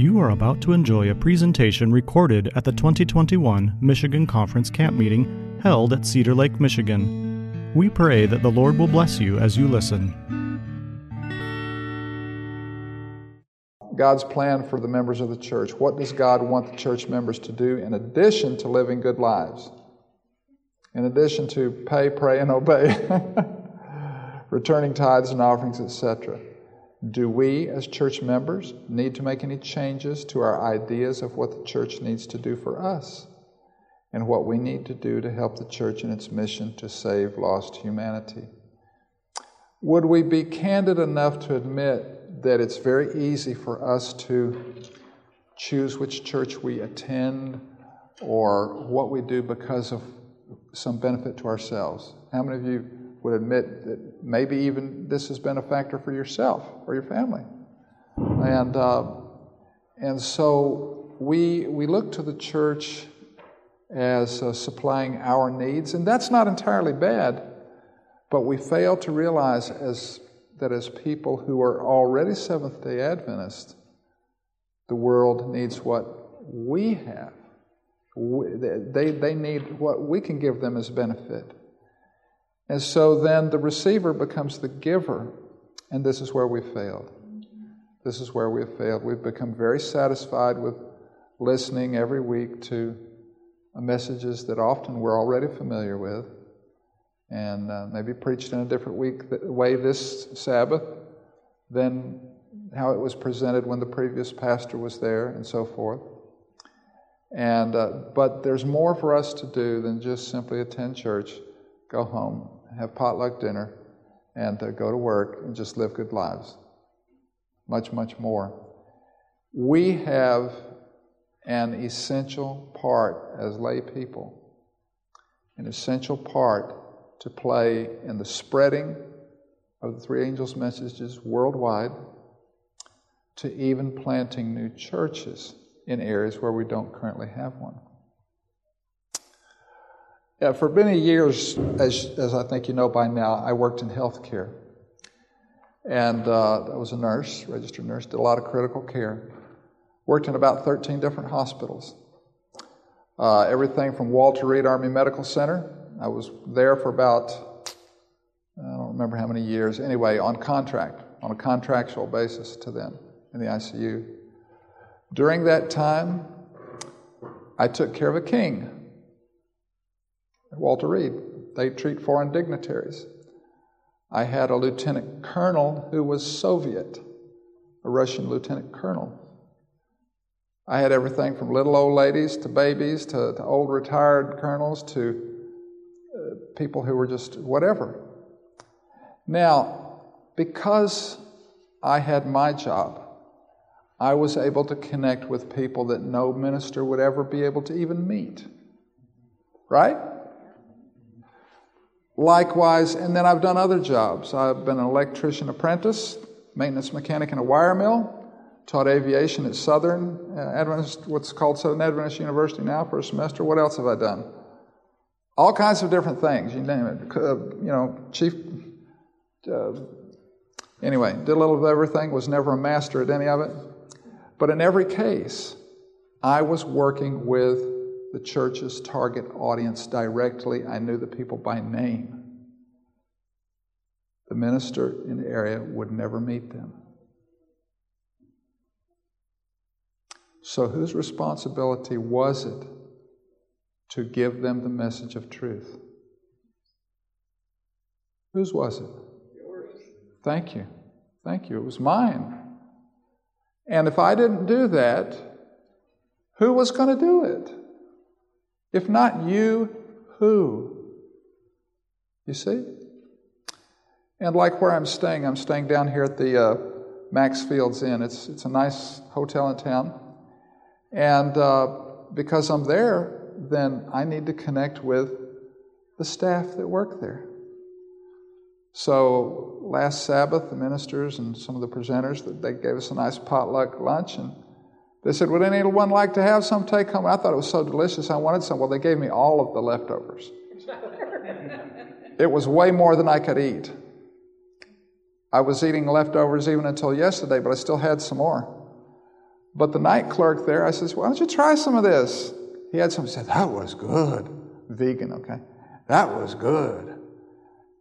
You are about to enjoy a presentation recorded at the 2021 Michigan Conference Camp Meeting held at Cedar Lake, Michigan. We pray that the Lord will bless you as you listen. God's plan for the members of the church. What does God want the church members to do in addition to living good lives? In addition to pay, pray, and obey, returning tithes and offerings, etc. Do we, as church members, need to make any changes to our ideas of what the church needs to do for us and what we need to do to help the church in its mission to save lost humanity? Would we be candid enough to admit that it's very easy for us to choose which church we attend or what we do because of some benefit to ourselves? How many of you would admit that maybe even this has been a factor for yourself or your family. And, uh, and so we, we look to the church as uh, supplying our needs, and that's not entirely bad, but we fail to realize as, that as people who are already Seventh day Adventists, the world needs what we have. We, they, they need what we can give them as benefit. And so then the receiver becomes the giver, and this is where we've failed. This is where we have failed. We've become very satisfied with listening every week to messages that often we're already familiar with, and uh, maybe preached in a different week way this Sabbath than how it was presented when the previous pastor was there, and so forth. And uh, but there's more for us to do than just simply attend church, go home, have potluck dinner, and uh, go to work and just live good lives. Much, much more. We have an essential part as lay people, an essential part to play in the spreading of the three angels' messages worldwide, to even planting new churches in areas where we don't currently have one. Yeah, for many years, as, as I think you know by now, I worked in healthcare. And uh, I was a nurse, registered nurse, did a lot of critical care. Worked in about 13 different hospitals. Uh, everything from Walter Reed Army Medical Center. I was there for about, I don't remember how many years. Anyway, on contract, on a contractual basis to them in the ICU. During that time, I took care of a king Walter Reed. They treat foreign dignitaries. I had a lieutenant colonel who was Soviet, a Russian lieutenant colonel. I had everything from little old ladies to babies to, to old retired colonels to uh, people who were just whatever. Now, because I had my job, I was able to connect with people that no minister would ever be able to even meet. Right? Likewise, and then I've done other jobs. I've been an electrician apprentice, maintenance mechanic in a wire mill, taught aviation at Southern uh, Adventist, what's called Southern Adventist University now for a semester. What else have I done? All kinds of different things. You name it. Uh, you know, chief. Uh, anyway, did a little of everything. Was never a master at any of it. But in every case, I was working with the church's target audience directly. I knew the people by name. The minister in the area would never meet them. So, whose responsibility was it to give them the message of truth? Whose was it? Yours. Thank you. Thank you. It was mine. And if I didn't do that, who was going to do it? If not you, who? You see? And like where I'm staying, I'm staying down here at the uh, Max Fields Inn. It's, it's a nice hotel in town. And uh, because I'm there, then I need to connect with the staff that work there. So last Sabbath, the ministers and some of the presenters, they gave us a nice potluck lunch, and they said, Would anyone like to have some take home? I thought it was so delicious. I wanted some. Well, they gave me all of the leftovers. it was way more than I could eat. I was eating leftovers even until yesterday, but I still had some more. But the night clerk there, I says, Why don't you try some of this? He had some, he said, That was good. Vegan, okay? That was good.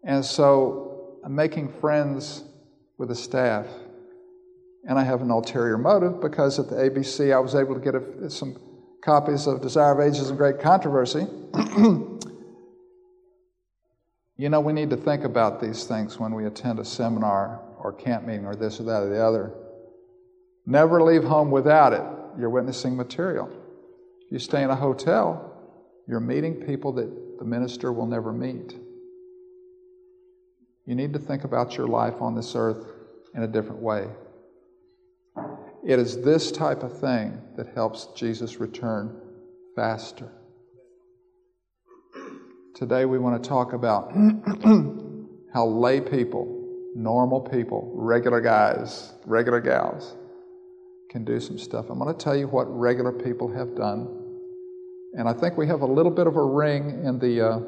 And so I'm making friends with the staff. And I have an ulterior motive because at the ABC I was able to get a, some copies of Desire of Ages and Great Controversy. You know, we need to think about these things when we attend a seminar or camp meeting or this or that or the other. Never leave home without it. You're witnessing material. If you stay in a hotel, you're meeting people that the minister will never meet. You need to think about your life on this earth in a different way. It is this type of thing that helps Jesus return faster. Today we want to talk about how lay people, normal people, regular guys, regular gals, can do some stuff. I'm going to tell you what regular people have done. And I think we have a little bit of a ring in the uh,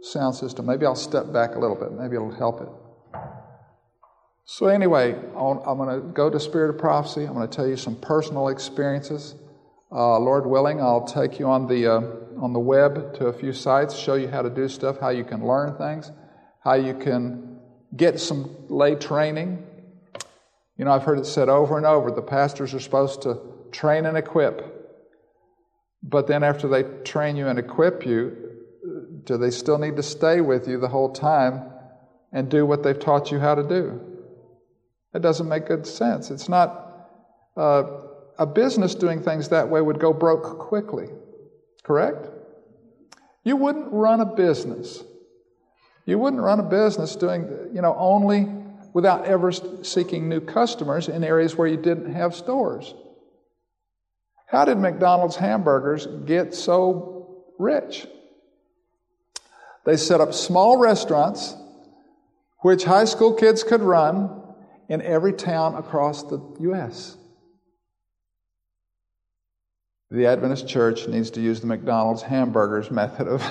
sound system. Maybe I'll step back a little bit. Maybe it'll help it. So, anyway, I'm going to go to Spirit of Prophecy. I'm going to tell you some personal experiences. Uh, Lord willing, I'll take you on the. Uh, on the web to a few sites, show you how to do stuff, how you can learn things, how you can get some lay training. You know, I've heard it said over and over the pastors are supposed to train and equip. But then after they train you and equip you, do they still need to stay with you the whole time and do what they've taught you how to do? It doesn't make good sense. It's not uh, a business doing things that way would go broke quickly. Correct? You wouldn't run a business. You wouldn't run a business doing, you know, only without ever seeking new customers in areas where you didn't have stores. How did McDonald's hamburgers get so rich? They set up small restaurants which high school kids could run in every town across the U.S. The Adventist church needs to use the McDonald's hamburgers method of,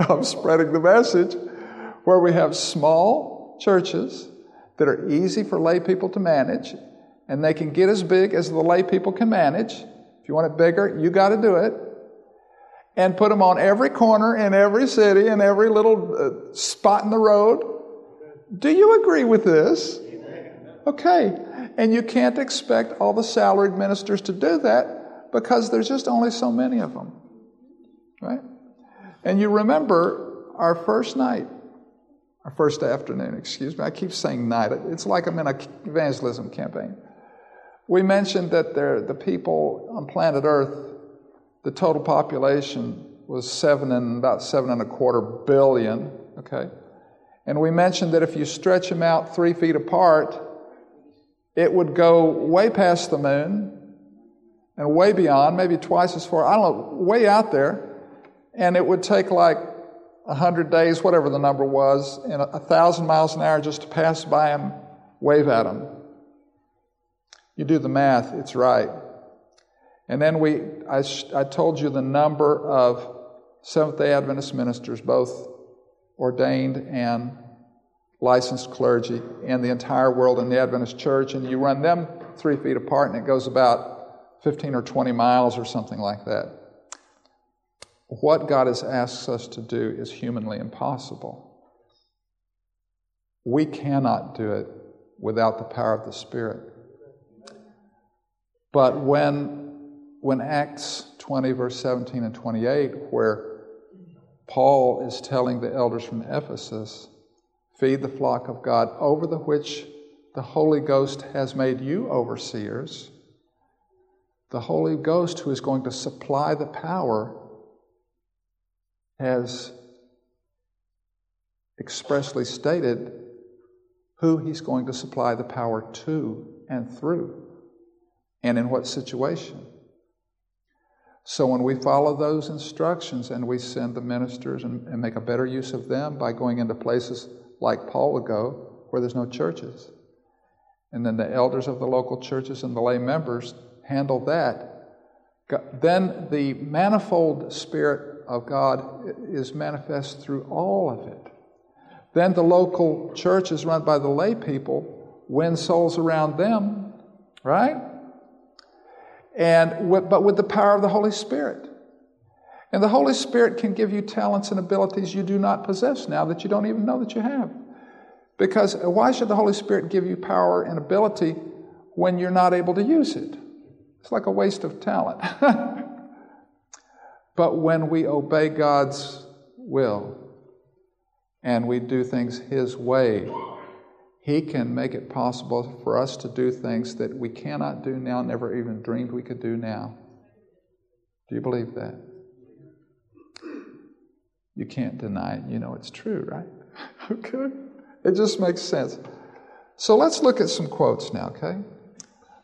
of spreading the message, where we have small churches that are easy for lay people to manage, and they can get as big as the lay people can manage. If you want it bigger, you got to do it. And put them on every corner in every city in every little uh, spot in the road. Do you agree with this? Okay. And you can't expect all the salaried ministers to do that because there's just only so many of them. Right? And you remember our first night, our first afternoon, excuse me. I keep saying night. It's like I'm in an evangelism campaign. We mentioned that there, the people on planet Earth, the total population was seven and about seven and a quarter billion. Okay, and we mentioned that if you stretch them out three feet apart, it would go way past the moon and way beyond, maybe twice as far, I don't know, way out there. And it would take like a hundred days, whatever the number was, and a thousand miles an hour just to pass by them, wave at them. You do the math, it's right. And then we, I, I told you the number of Seventh day Adventist ministers, both ordained and licensed clergy in the entire world in the Adventist church, and you run them three feet apart, and it goes about 15 or 20 miles or something like that. What God has asked us to do is humanly impossible. We cannot do it without the power of the Spirit. But when, when Acts 20, verse 17 and 28, where Paul is telling the elders from Ephesus, feed the flock of God over the which the Holy Ghost has made you overseers, the Holy Ghost, who is going to supply the power, has expressly stated who he's going to supply the power to and through, and in what situation. So when we follow those instructions and we send the ministers and, and, make a better use of them by going into places like Paul would go, where there's no churches, and then the elders of the local churches and the lay members handle that, then the manifold Spirit of God is manifest through all of it. Then the local church is run by the lay people, win souls around them, right? And with, but with the power of the Holy Spirit. And the Holy Spirit can give you talents and abilities you do not possess now that you don't even know that you have. Because why should the Holy Spirit give you power and ability when you're not able to use it? It's like a waste of talent. but when we obey God's will and we do things His way, He can make it possible for us to do things that we cannot do now, never even dreamed we could do now. Do you believe that? You can't deny it. You know it's true, right? okay. It just makes sense. So let's look at some quotes now, okay?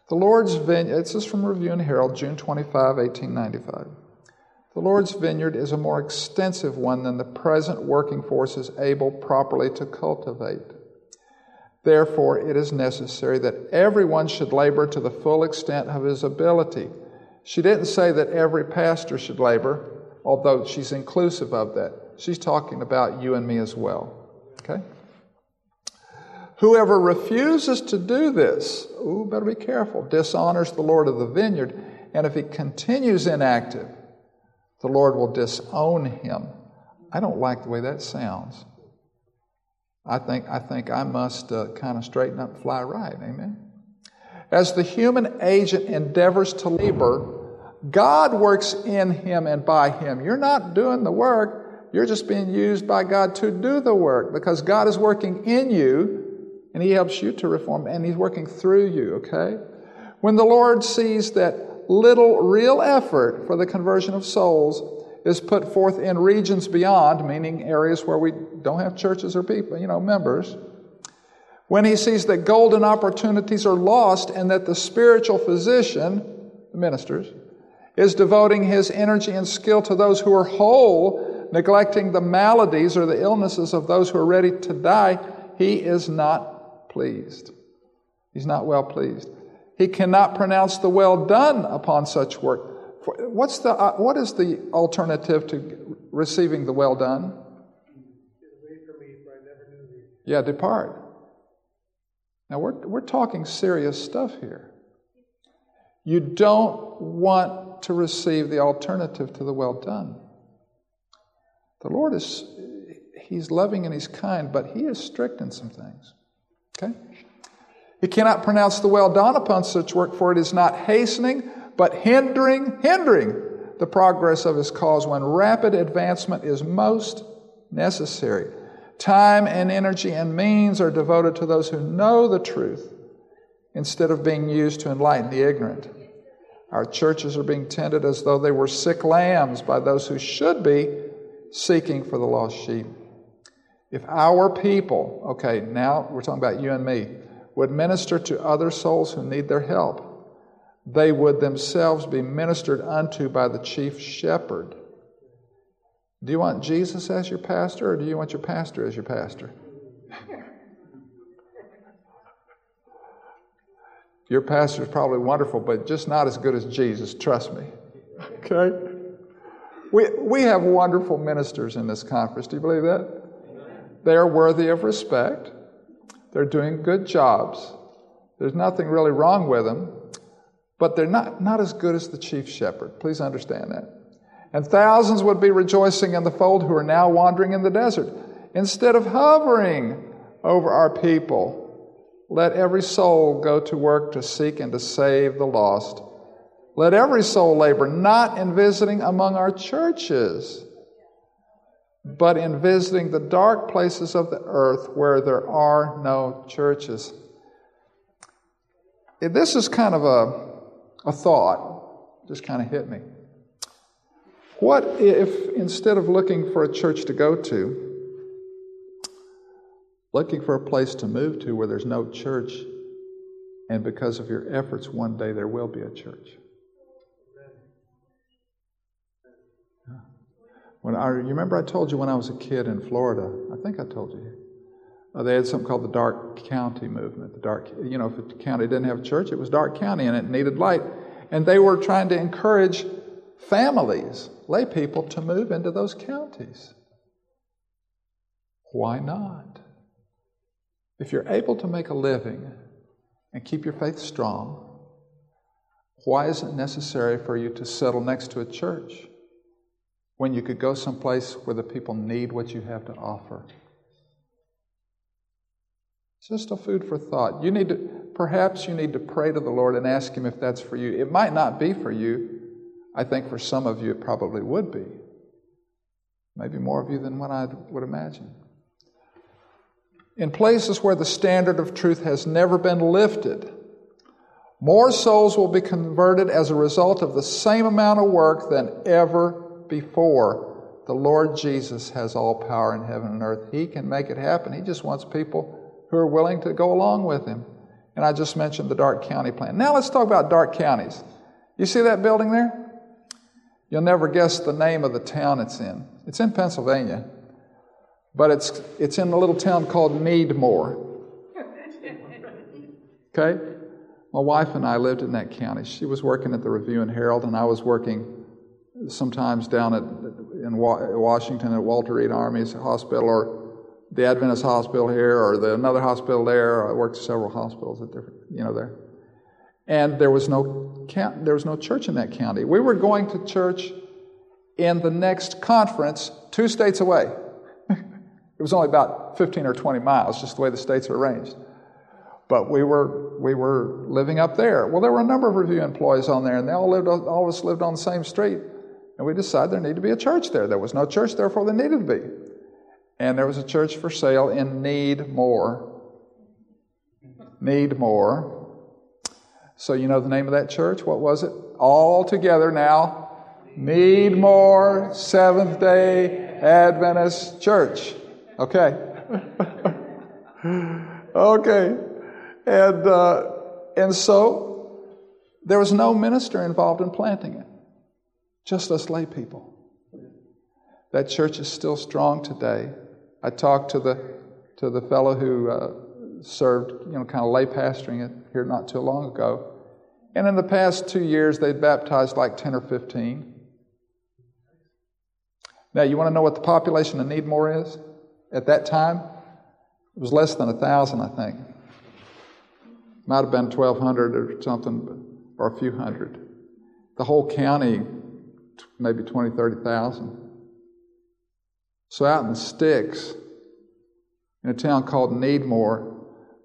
The Lord's Vineyard, this is from Review and Herald, June 25, 1895. The Lord's vineyard is a more extensive one than the present working force is able properly to cultivate. Therefore, it is necessary that everyone should labor to the full extent of his ability. She didn't say that every pastor should labor, although she's inclusive of that. She's talking about you and me as well. Okay? Whoever refuses to do this, ooh, better be careful, dishonors the Lord of the vineyard, and if he continues inactive, the Lord will disown him. I don't like the way that sounds. I think I, think I must uh, kind of straighten up and fly right. Amen. As the human agent endeavors to labor, God works in him and by him. You're not doing the work, you're just being used by God to do the work because God is working in you and He helps you to reform, and He's working through you, okay? When the Lord sees that little real effort for the conversion of souls is put forth in regions beyond, meaning areas where we don't have churches or people, you know, members, when He sees that golden opportunities are lost and that the spiritual physician, the ministers, is devoting his energy and skill to those who are whole, neglecting the maladies or the illnesses of those who are ready to die, he is not pleased. He's not well pleased. He cannot pronounce the well done upon such work. What's the, uh, what is the alternative to receiving the well done? Yeah, depart. Now we're, we're talking serious stuff here. You don't want to receive the alternative to the well done. The Lord is, He's loving and He's kind, but He is strict in some things. Okay? He cannot pronounce the well done upon such work, for it is not hastening, but hindering, hindering the progress of his cause when rapid advancement is most necessary. Time and energy and means are devoted to those who know the truth instead of being used to enlighten the ignorant. Our churches are being tended as though they were sick lambs by those who should be seeking for the lost sheep. If our people, okay, now we're talking about you and me, would minister to other souls who need their help, they would themselves be ministered unto by the chief shepherd. Do you want Jesus as your pastor, or do you want your pastor as your pastor? your pastor is probably wonderful, but just not as good as Jesus, trust me. Okay? We, we have wonderful ministers in this conference. Do you believe that? They are worthy of respect. They're doing good jobs. There's nothing really wrong with them, but they're not, not as good as the chief shepherd. Please understand that. And thousands would be rejoicing in the fold who are now wandering in the desert. Instead of hovering over our people, let every soul go to work to seek and to save the lost. Let every soul labor, not in visiting among our churches but in visiting the dark places of the earth where there are no churches. This is kind of a, a thought, just kind of hit me. What if instead of looking for a church to go to, looking for a place to move to where there's no church, and because of your efforts, one day there will be a church? When I, you remember I told you when I was a kid in Florida, I think I told you, uh, they had something called the Dark County movement. The dark, you know, if the county didn't have a church, it was Dark County and it needed light. And they were trying to encourage families, lay people, to move into those counties. Why not? If you're able to make a living and keep your faith strong, why is it necessary for you to settle next to a church when you could go someplace where the people need what you have to offer? Just a food for thought. You need to, perhaps you need to pray to the Lord and ask Him if that's for you. It might not be for you. I think for some of you it probably would be. Maybe more of you than what I would imagine. In places where the standard of truth has never been lifted, more souls will be converted as a result of the same amount of work than ever before. The Lord Jesus has all power in heaven and earth. He can make it happen. He just wants people who are willing to go along with Him. And I just mentioned the Dark County plan. Now let's talk about Dark counties. You see that building there? You'll never guess the name of the town it's in. It's in Pennsylvania, but it's, it's in a little town called Needmore. Okay? My wife and I lived in that county. She was working at the Review and Herald, and I was working sometimes down at, in Washington at Walter Reed Army Hospital or the Adventist Hospital here or the another hospital there. I worked several hospitals at different, you know, there. And there was no there was no church in that county. We were going to church in the next conference, two states away. it was only about 15 or 20 miles, just the way the states are arranged. But we were, we were living up there. Well, there were a number of review employees on there, and they all, lived, all of us lived on the same street. And we decided there needed to be a church there. There was no church, therefore there needed to be. And there was a church for sale in Needmore. Need more. So you know the name of that church? What was it? All together now. Needmore Seventh Day Adventist Church. Okay. okay. And, uh, and so there was no minister involved in planting it, just us lay people. That church is still strong today. I talked to the, to the fellow who uh, served, you know, kind of lay pastoring it here not too long ago. And in the past two years, they'd baptized like 10 or 15. Now, you want to know what the population of Needmore is? At that time, it was less than a thousand, I think. Might have been 1,200 or something, or a few hundred. The whole county, maybe 20, 30,000. So out in sticks, in a town called Needmore,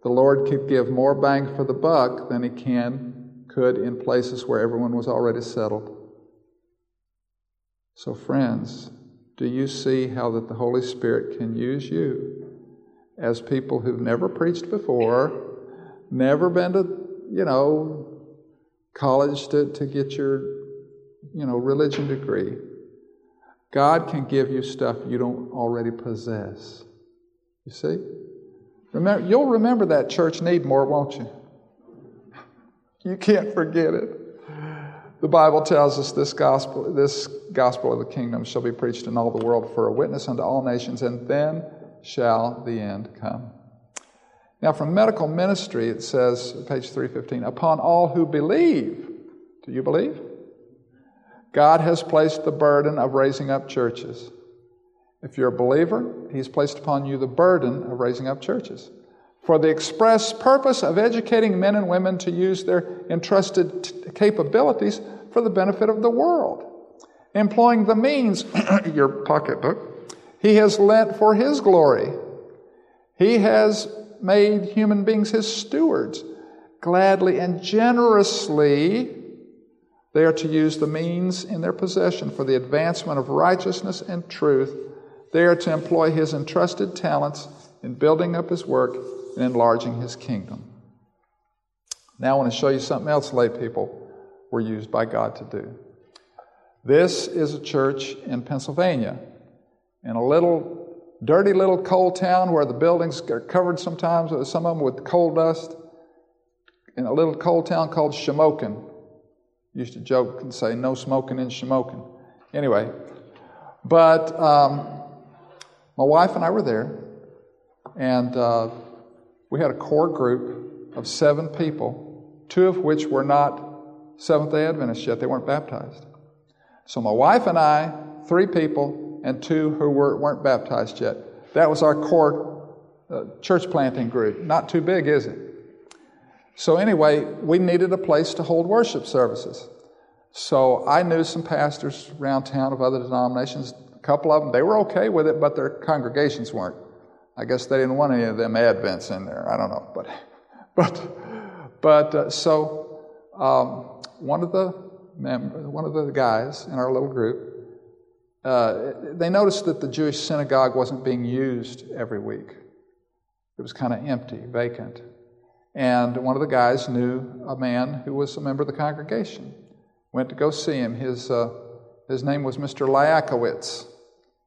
the Lord could give more bang for the buck than He can could in places where everyone was already settled. So, friends, do you see how that the Holy Spirit can use you as people who've never preached before? never been to, you know, college to, to get your, you know, religion degree. God can give you stuff you don't already possess. You see? Remember, you'll remember that church need more, won't you? You can't forget it. The Bible tells us this gospel, this gospel of the kingdom shall be preached in all the world for a witness unto all nations, and then shall the end come. Now, from medical ministry, it says, page 315, upon all who believe. Do you believe? God has placed the burden of raising up churches. If you're a believer, He's placed upon you the burden of raising up churches for the express purpose of educating men and women to use their entrusted t- capabilities for the benefit of the world. Employing the means, your pocketbook, He has lent for His glory. He has made human beings his stewards. Gladly and generously, they are to use the means in their possession for the advancement of righteousness and truth. They are to employ his entrusted talents in building up his work and enlarging his kingdom. Now, I want to show you something else lay people were used by God to do. This is a church in Pennsylvania, in a little dirty little coal town where the buildings are covered sometimes, some of them with coal dust, in a little coal town called Shamokin. Used to joke and say, no smoking in Shamokin. Anyway, but um, my wife and I were there, and uh, we had a core group of seven people, two of which were not Seventh day Adventists yet, they weren't baptized. So my wife and I, three people, and two who were, weren't baptized yet. that was our core uh, church planting group. Not too big, is it? So, anyway, we needed a place to hold worship services. So, I knew some pastors around town of other denominations. A couple of them, they were okay with it, but their congregations weren't. I guess they didn't want any of them Advents in there. I don't know. But, but, but uh, so um, one of the one of the guys in our little group, uh, they noticed that the Jewish synagogue wasn't being used every week. It was kind of empty, vacant. And one of the guys knew a man who was a member of the congregation. Went to go see him. His, uh, his name was Mr. Lyakowitz.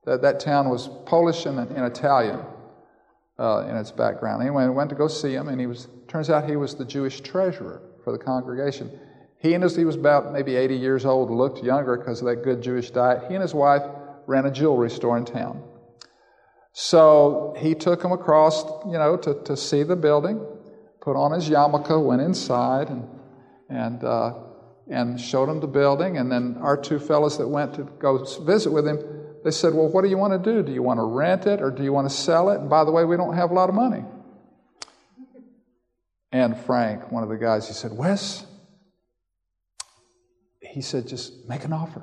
That, that town was Polish and, and Italian uh, in its background. Anyway, went to go see him, and he was, turns out he was the Jewish treasurer for the congregation. He and his, he was about maybe 80 years old, looked younger because of that good Jewish diet. He and his wife ran a jewelry store in town. So he took him across, you know, to, to see the building put on his yarmulke, went inside, and, and, uh, and showed him the building. And then our two fellows that went to go visit with him, they said, Well, what do you want to do? Do you want to rent it or do you want to sell it? And by the way, we don't have a lot of money. And Frank, one of the guys, he said, Wes, he said, just make an offer.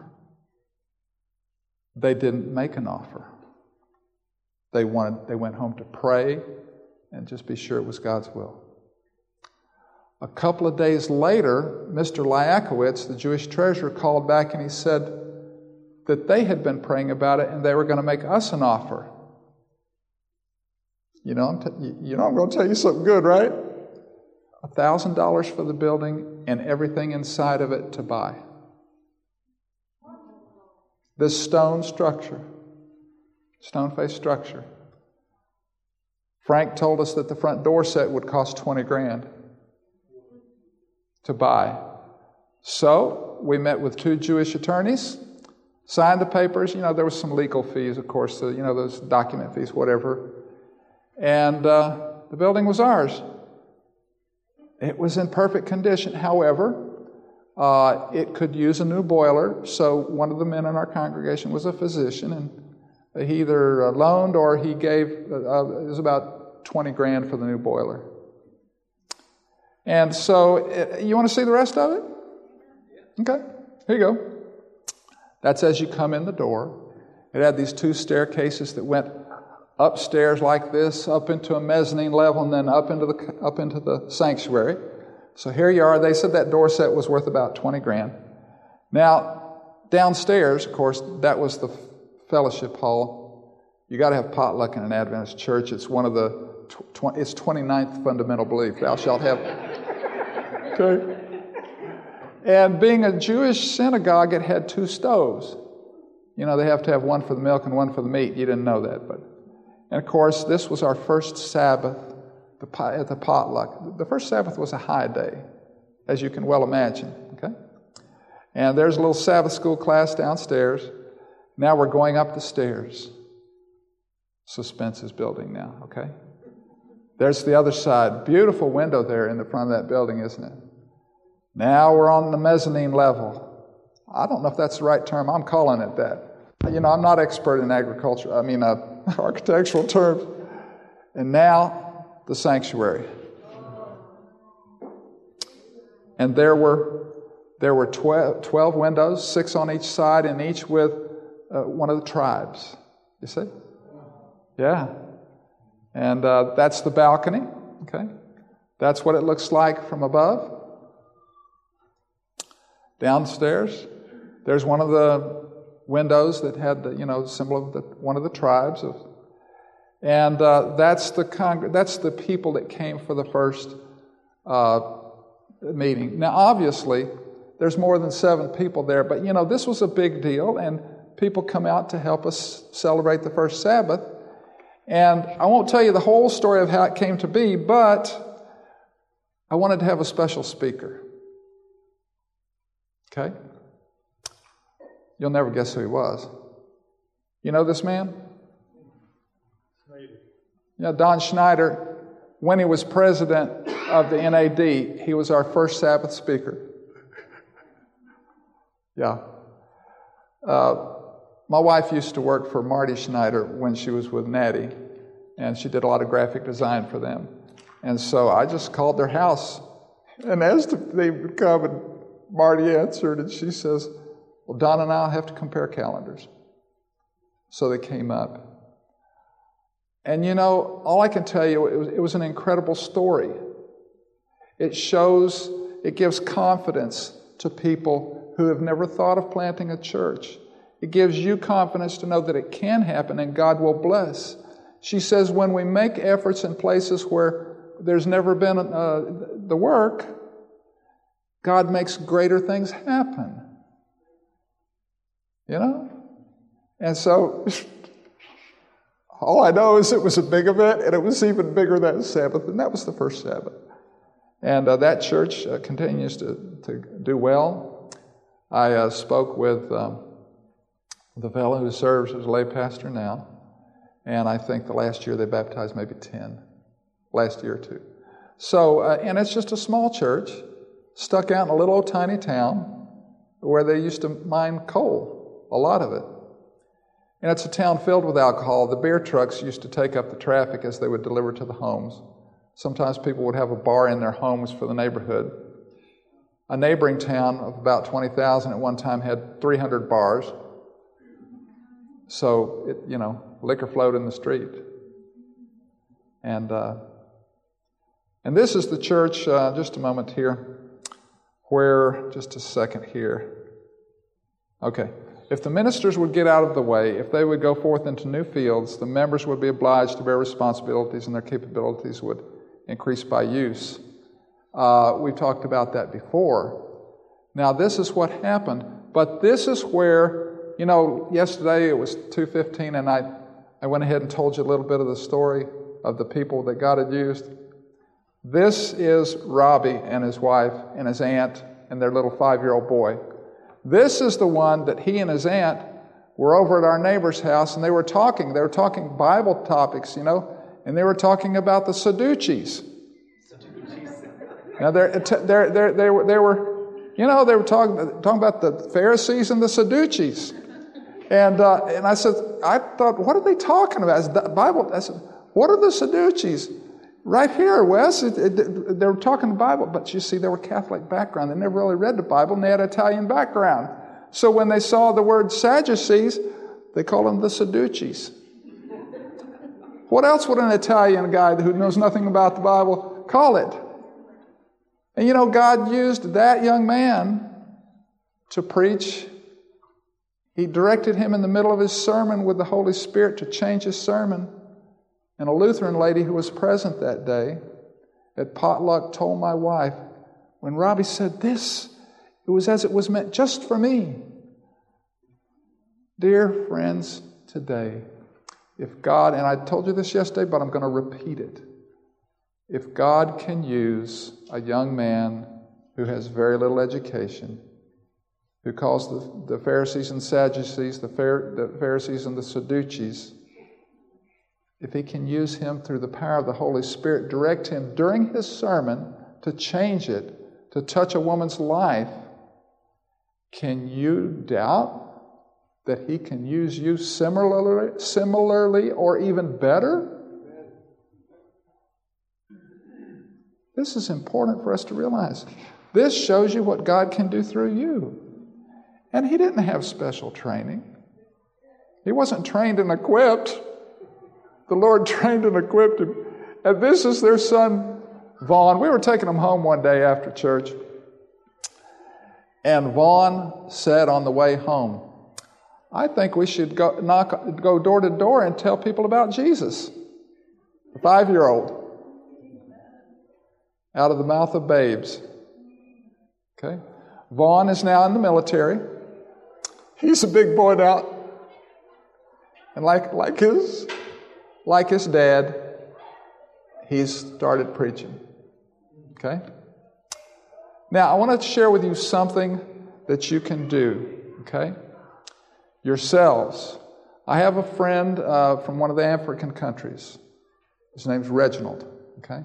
They didn't make an offer. They, wanted, they went home to pray and just be sure it was God's will. A couple of days later, Mr. Lyakowitz, the Jewish treasurer, called back and he said that they had been praying about it and they were going to make us an offer. You know, t- you know, I'm going to tell you something good, right? $1,000 for the building and everything inside of it to buy. This stone structure, stone faced structure. Frank told us that the front door set would cost 20 grand to buy. So we met with two Jewish attorneys, signed the papers. You know, there was some legal fees, of course, the, you know, those document fees, whatever. And uh, the building was ours. It was in perfect condition. However, uh, it could use a new boiler. So one of the men in our congregation was a physician, and he either loaned or he gave, uh, uh it was about 20 grand for the new boiler. And so, uh, you want to see the rest of it? Okay, here you go. That's as you come in the door. It had these two staircases that went upstairs like this, up into a mezzanine level, and then up into the up into the sanctuary. So here you are. They said that door set was worth about twenty grand. Now downstairs, of course, that was the fellowship hall. You got to have potluck in an Adventist church. It's one of the tw- it's 29th fundamental belief. Thou shalt have Okay? And being a Jewish synagogue, it had two stoves. You know, they have to have one for the milk and one for the meat. You didn't know that, but. And of course, this was our first Sabbath at the potluck. The first Sabbath was a high day, as you can well imagine, okay? And there's a little Sabbath school class downstairs. Now we're going up the stairs. Suspense is building now, okay? There's the other side. Beautiful window there in the front of that building, isn't it? Now we're on the mezzanine level. I don't know if that's the right term. I'm calling it that. You know, I'm not expert in agriculture, I mean, uh, architectural terms. And now the sanctuary. And there were there were 12, 12 windows, six on each side, and each with uh, one of the tribes. You see? Yeah. And uh, that's the balcony. Okay. That's what it looks like from above. Downstairs, there's one of the windows that had the, you know, symbol of the, one of the tribes of, and uh, that's the con- that's the people that came for the first uh, meeting. Now, obviously, there's more than seven people there, but you know, this was a big deal, and people come out to help us celebrate the first Sabbath. And I won't tell you the whole story of how it came to be, but I wanted to have a special speaker. Okay? You'll never guess who he was. You know this man? Yeah, Don Schneider. When he was president of the NAD, he was our first Sabbath speaker. Yeah. Uh, my wife used to work for Marty Schneider when she was with Natty. and she did a lot of graphic design for them. And so I just called their house and asked if they would come, and Marty answered, and she says, Well, Don and I'll have to compare calendars. So they came up. And you know, all I can tell you, it was, it was an incredible story. It shows, it gives confidence to people who have never thought of planting a church. It gives you confidence to know that it can happen and God will bless. She says, when we make efforts in places where there's never been uh, the work, God makes greater things happen. You know? And so, all I know is it was a big event, and it was even bigger that Sabbath, and that was the first Sabbath. And uh, that church uh, continues to, to do well. I uh, spoke with um, the fellow who serves as a lay pastor now, and I think the last year they baptized maybe 10, last year or two. So, uh, and it's just a small church stuck out in a little tiny town where they used to mine coal, a lot of it. And it's a town filled with alcohol. The beer trucks used to take up the traffic as they would deliver to the homes. Sometimes people would have a bar in their homes for the neighborhood. A neighboring town of about 20,000 at one time had 300 bars. So, it, you know, liquor flowed in the street. And, uh, and this is the church, uh, just a moment here, where, just a second here. Okay. If the ministers would get out of the way, if they would go forth into new fields, the members would be obliged to bear responsibilities and their capabilities would increase by use. Uh, we've talked about that before. Now, this is what happened, but this is where, you know, yesterday it was 2.15 and I, I went ahead and told you a little bit of the story of the people that God had used. This is Robbie and his wife and his aunt and their little five year old boy. This is the one that he and his aunt were over at our neighbor's house and they were talking. They were talking Bible topics, you know, and they were talking about the Sadducees. Now, they're, they're, they're, they, were, they were, you know, they were talking, talking about the Pharisees and the Sadducees. And, uh, and I said, I thought, what are they talking about? Is the Bible, I said, what are the Sadducees? Right here, Wes, it, it, they were talking the Bible, but you see, they were Catholic background. They never really read the Bible, and they had Italian background. So when they saw the word Sadducees, they called them the Sadducees. What else would an Italian guy who knows nothing about the Bible call it? And you know, God used that young man to preach. He directed him in the middle of his sermon with the Holy Spirit to change his sermon. And a Lutheran lady who was present that day at potluck told my wife, when Robbie said this, it was as it was meant just for me. Dear friends, today, if God, and I told you this yesterday, but I'm going to repeat it. If God can use a young man who has very little education, who calls the, the Pharisees and Sadducees, the, the Pharisees and the Sadducees, if he can use him through the power of the Holy Spirit, direct him during his sermon to change it, to touch a woman's life, can you doubt that he can use you similarly, similarly or even better? This is important for us to realize. This shows you what God can do through you. And he didn't have special training. He wasn't trained and equipped. The Lord trained and equipped him. And this is their son, Vaughn. We were taking him home one day after church. And Vaughn said on the way home, I think we should go, knock, go door to door and tell people about Jesus. A five year old. Out of the mouth of babes. Okay? Vaughn is now in the military. He's a big boy now. And like, like his like his dad, he's started preaching. Okay? Now, I want to share with you something that you can do. Okay? Yourselves. I have a friend uh, from one of the African countries. His name's Reginald. Okay?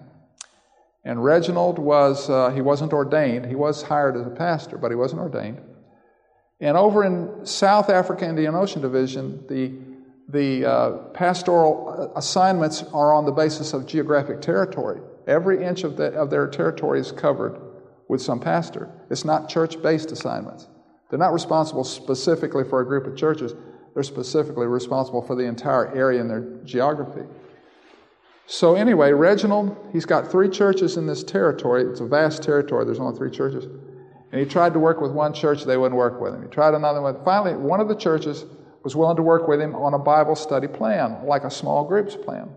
And Reginald was, uh, he wasn't ordained. He was hired as a pastor, but he wasn't ordained. And over in South Africa Indian Ocean Division, the the uh, pastoral assignments are on the basis of geographic territory. Every inch of, the, of their territory is covered with some pastor. It's not church based assignments. They're not responsible specifically for a group of churches, they're specifically responsible for the entire area in their geography. So, anyway, Reginald, he's got three churches in this territory. It's a vast territory, there's only three churches. And he tried to work with one church, they wouldn't work with him. He tried another one. Finally, one of the churches was willing to work with him on a Bible study plan, like a small groups plan.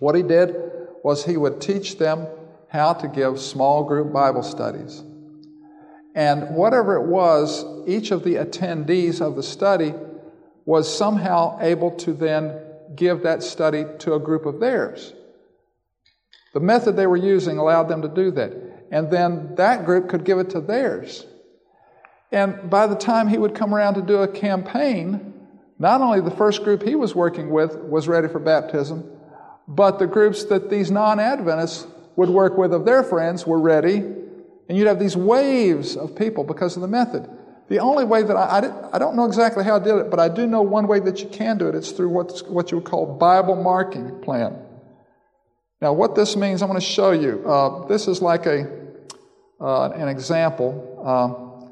What he did was he would teach them how to give small group Bible studies. And whatever it was, each of the attendees of the study was somehow able to then give that study to a group of theirs. The method they were using allowed them to do that. And then that group could give it to theirs. And by the time he would come around to do a campaign, not only the first group he was working with was ready for baptism, but the groups that these non Adventists would work with of their friends were ready. And you'd have these waves of people because of the method. The only way that I, I, I, don't know exactly how I did it, but I do know one way that you can do it. It's through what's, what you would call Bible marking plan. Now, what this means, I'm going to show you. Uh, this is like a, uh, an example. Um,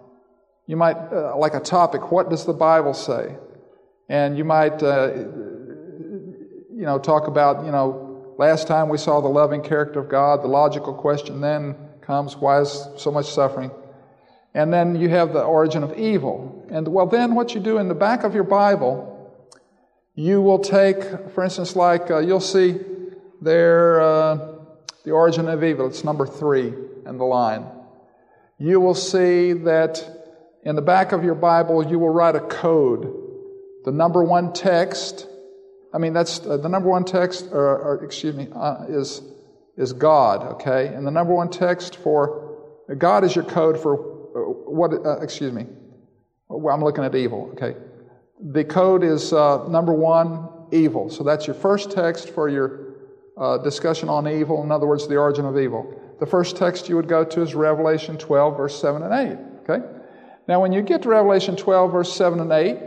you might, uh, like a topic, what does the Bible say? And you might, uh, you know, talk about, you know, last time we saw the loving character of God. The logical question then comes, why is so much suffering? And then you have the origin of evil. And well, then what you do in the back of your Bible, you will take, for instance, like uh, you'll see there, uh, the origin of evil. It's number three in the line. You will see that in the back of your Bible, you will write a code. The number one text, I mean, that's uh, the number one text, or, or excuse me, uh, is, is God, okay? And the number one text for God is your code for uh, what, uh, excuse me, well, I'm looking at evil, okay? The code is uh, number one, evil. So that's your first text for your uh, discussion on evil. In other words, the origin of evil. The first text you would go to is Revelation 12, verse 7 and 8, okay? Now, when you get to Revelation 12, verse 7 and 8,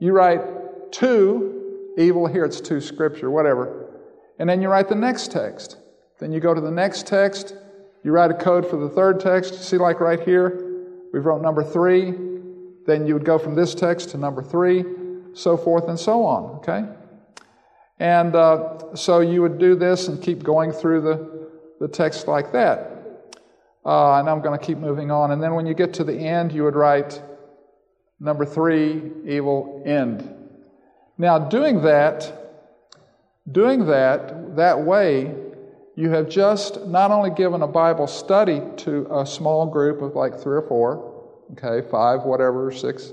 you write two, evil, here it's two scripture, whatever. And then you write the next text. Then you go to the next text, you write a code for the third text. See, like right here, we've wrote number three. Then you would go from this text to number three, so forth and so on, okay? And uh, so you would do this and keep going through the, the text like that. Uh, and I'm going to keep moving on. And then when you get to the end, you would write number three, evil end. Now, doing that, doing that that way, you have just not only given a Bible study to a small group of like three or four, okay, five, whatever, six,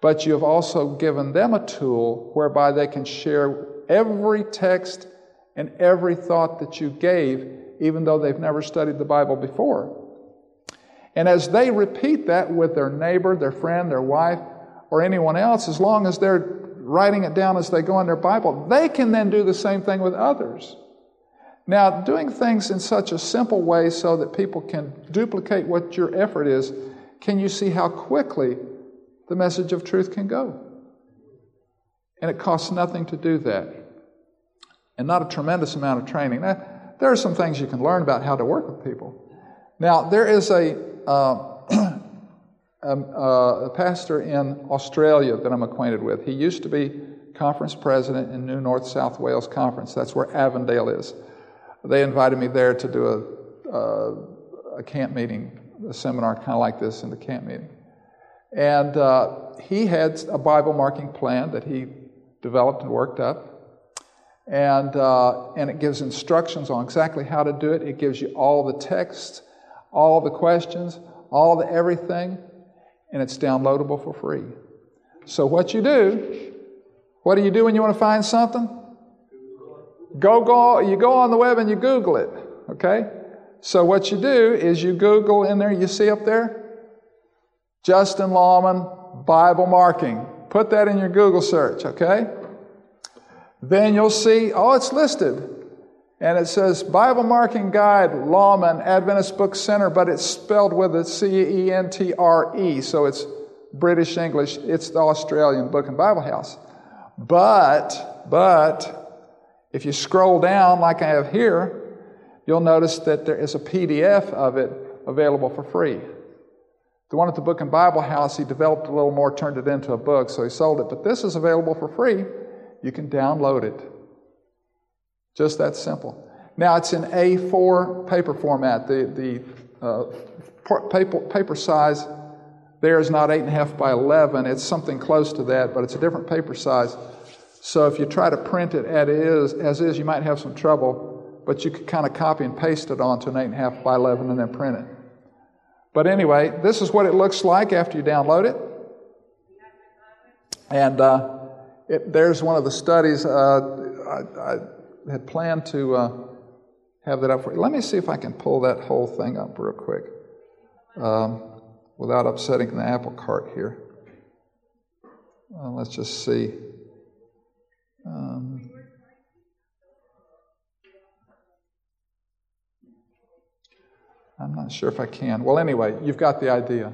but you have also given them a tool whereby they can share every text and every thought that you gave even though they've never studied the Bible before. And as they repeat that with their neighbor, their friend, their wife, or anyone else, as long as they're writing it down as they go in their Bible, they can then do the same thing with others. Now, doing things in such a simple way so that people can duplicate what your effort is, can you see how quickly the message of truth can go? And it costs nothing to do that. And not a tremendous amount of training. Now, there are some things you can learn about how to work with people. Now, there is a, uh, a, uh, a, pastor in Australia that I'm acquainted with. He used to be conference president in New North South Wales Conference. That's where Avondale is. They invited me there to do a, a, a camp meeting, a seminar kind of like this in the camp meeting. And uh, he had a Bible marking plan that he developed and worked up and, uh, and it gives instructions on exactly how to do it. It gives you all the text, all the questions, all the everything, and it's downloadable for free. So, what you do, what do you do when you want to find something? Go, go, you go on the web and you Google it, okay? So, what you do is you Google in there, you see up there? Justin Lawman Bible marking. Put that in your Google search, okay? Then you'll see, oh, it's listed. And it says Bible Marking Guide, Lawman, Adventist Book Center, but it's spelled with a C E N T R E, so it's British English. It's the Australian Book and Bible House. But, but, if you scroll down like I have here, you'll notice that there is a PDF of it available for free. The one at the Book and Bible House, he developed a little more, turned it into a book, so he sold it. But this is available for free. You can download it. Just that simple. Now it's in A4 paper format. The, the uh, paper, paper size there is not 8.5 by 11. It's something close to that, but it's a different paper size. So if you try to print it as is, as is you might have some trouble, but you could kind of copy and paste it onto an 8.5 by 11 and then print it. But anyway, this is what it looks like after you download it. And uh, it, there's one of the studies. Uh, I, I, had planned to uh, have that up for you. Let me see if I can pull that whole thing up real quick um, without upsetting the apple cart here. Uh, let's just see. Um, I'm not sure if I can. Well, anyway, you've got the idea.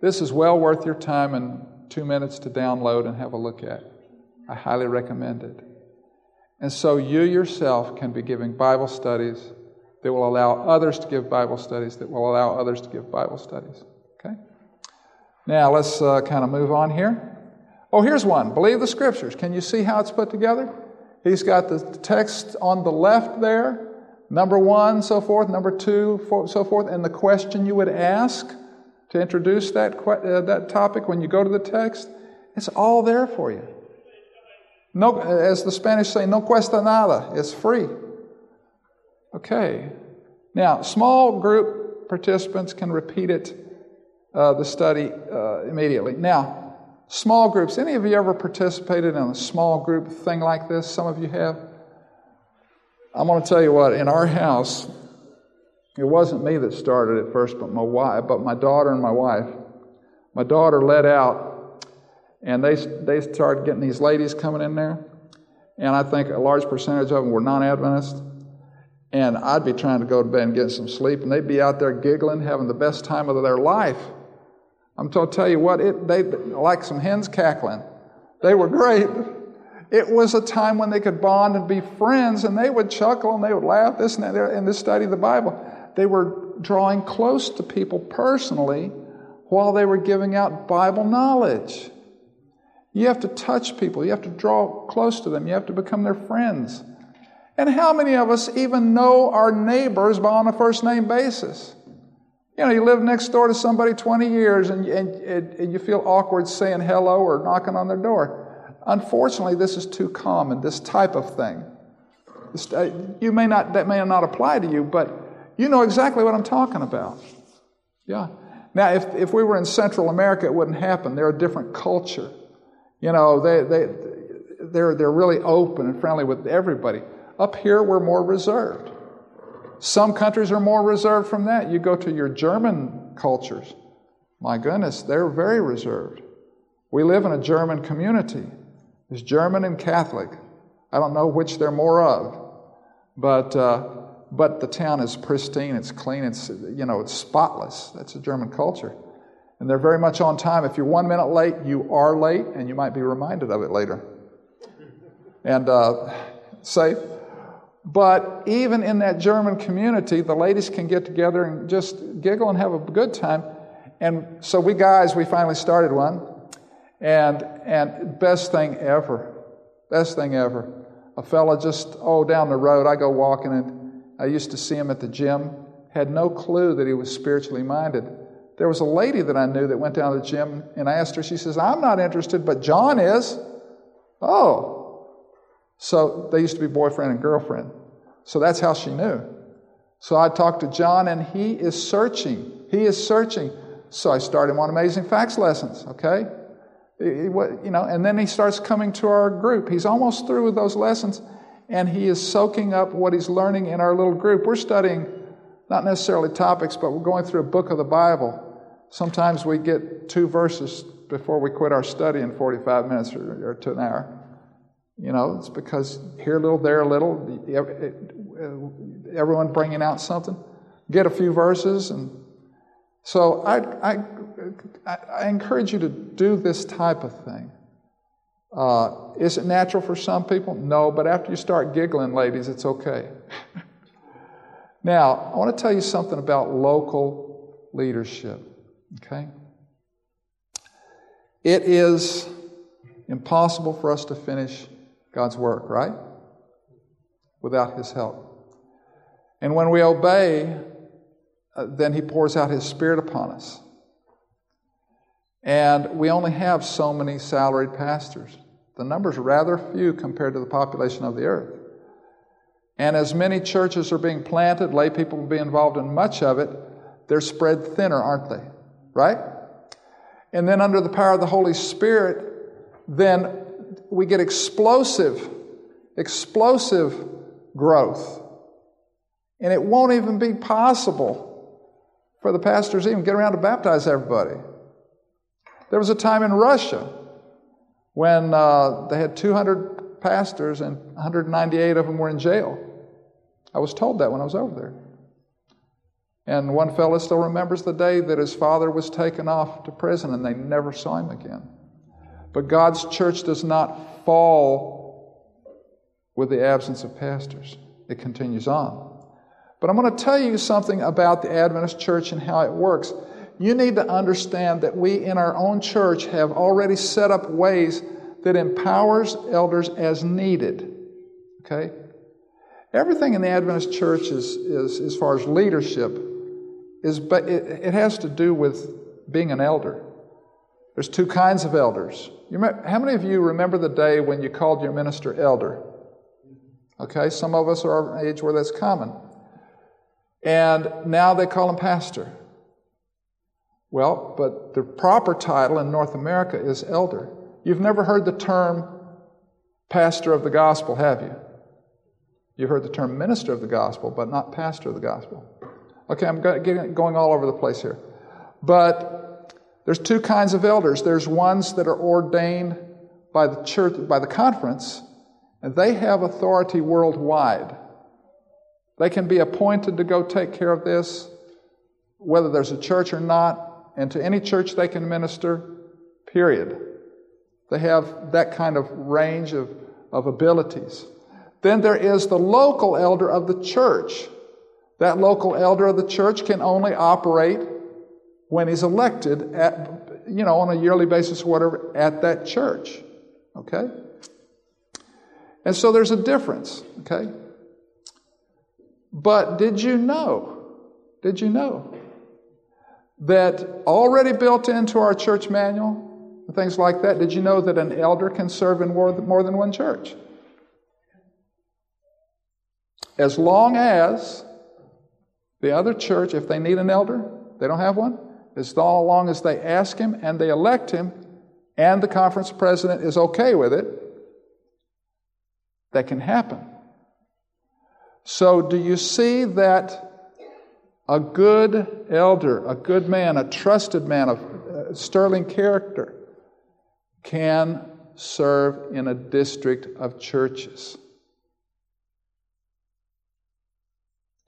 This is well worth your time and two minutes to download and have a look at. I highly recommend it. And so you yourself can be giving Bible studies that will allow others to give Bible studies, that will allow others to give Bible studies. Okay? Now let's uh, kind of move on here. Oh, here's one. Believe the scriptures. Can you see how it's put together? He's got the text on the left there number one, so forth, number two, so forth, and the question you would ask to introduce that, uh, that topic when you go to the text, it's all there for you. No, as the Spanish say, no cuesta nada. It's free. Okay. Now, small group participants can repeat it, uh, the study, uh, immediately. Now, small groups. Any of you ever participated in a small group thing like this? Some of you have. I'm going to tell you what, in our house, it wasn't me that started it first, but my wife, but my daughter and my wife. My daughter led out, and they, they started getting these ladies coming in there, and I think a large percentage of them were non Adventists. And I'd be trying to go to bed and get some sleep, and they'd be out there giggling, having the best time of their life. I'm going to tell you what, it, they like some hens cackling. They were great. It was a time when they could bond and be friends, and they would chuckle and they would laugh, this and that, and this study of the Bible. They were drawing close to people personally while they were giving out Bible knowledge. You have to touch people, you have to draw close to them, you have to become their friends. And how many of us even know our neighbors by on a first name basis? You know, you live next door to somebody 20 years and, and, and you feel awkward saying hello or knocking on their door. Unfortunately, this is too common, this type of thing. Uh, you may not, that may not apply to you, but you know exactly what I'm talking about. Yeah. Now, if, if we were in Central America, it wouldn't happen. They're a different culture. You know, they, they, they're, they're really open and friendly with everybody. Up here, we're more reserved. Some countries are more reserved from that. You go to your German cultures, my goodness, they're very reserved. We live in a German community. It's German and Catholic. I don't know which they're more of, but uh, but the town is pristine. It's clean. It's you know it's spotless. That's a German culture, and they're very much on time. If you're one minute late, you are late, and you might be reminded of it later. And uh, safe. But even in that German community, the ladies can get together and just giggle and have a good time. And so we guys, we finally started one. And, and best thing ever, best thing ever. A fella just, oh, down the road, I go walking and I used to see him at the gym, had no clue that he was spiritually minded. There was a lady that I knew that went down to the gym and I asked her, she says, I'm not interested, but John is. Oh. So they used to be boyfriend and girlfriend. So that's how she knew. So I talked to John and he is searching. He is searching. So I started him on Amazing Facts lessons, okay? You know, and then he starts coming to our group. He's almost through with those lessons, and he is soaking up what he's learning in our little group. We're studying not necessarily topics, but we're going through a book of the Bible. Sometimes we get two verses before we quit our study in 45 minutes or, or to an hour. You know, it's because here a little, there a little, everyone bringing out something. Get a few verses and so I, I, I, encourage you to do this type of thing. Uh, is it natural for some people? No, but after you start giggling, ladies, it's okay. now, I want to tell you something about local leadership, okay? It is impossible for us to finish God's work, right? Without His help. And when we obey, uh, then He pours out His Spirit upon us. And we only have so many salaried pastors. The number's rather few compared to the population of the earth. And as many churches are being planted, lay people will be involved in much of it, they're spread thinner, aren't they? Right? And then under the power of the Holy Spirit, then we get explosive, explosive growth. And it won't even be possible for the pastors even get around to baptize everybody. There was a time in Russia when uh, they had 200 pastors and 198 of them were in jail. I was told that when I was over there. And one fellow still remembers the day that his father was taken off to prison and they never saw him again. But God's church does not fall with the absence of pastors, it continues on. But I'm going to tell you something about the Adventist church and how it works you need to understand that we in our own church have already set up ways that empowers elders as needed. Okay? Everything in the Adventist church is, is as far as leadership, is, but it, it has to do with being an elder. There's two kinds of elders. Remember, how many of you remember the day when you called your minister elder? Okay, some of us are an age where that's common. And now they call him pastor. Well, but the proper title in North America is elder. You've never heard the term pastor of the gospel, have you? You've heard the term minister of the gospel, but not pastor of the gospel. Okay, I'm going all over the place here. But there's two kinds of elders. There's ones that are ordained by the church, by the conference, and they have authority worldwide. They can be appointed to go take care of this, whether there's a church or not and to any church they can minister, period. They have that kind of range of, of abilities. Then there is the local elder of the church. That local elder of the church can only operate when he's elected at, you know, on a yearly basis or whatever, at that church. Okay? And so there's a difference, okay? But did you know? Did you know that already built into our church manual, and things like that. Did you know that an elder can serve in more than one church? As long as the other church, if they need an elder, they don't have one, as long as they ask him and they elect him, and the conference president is okay with it, that can happen. So, do you see that a good elder, a good man, a trusted man of uh, sterling character can serve in a district of churches.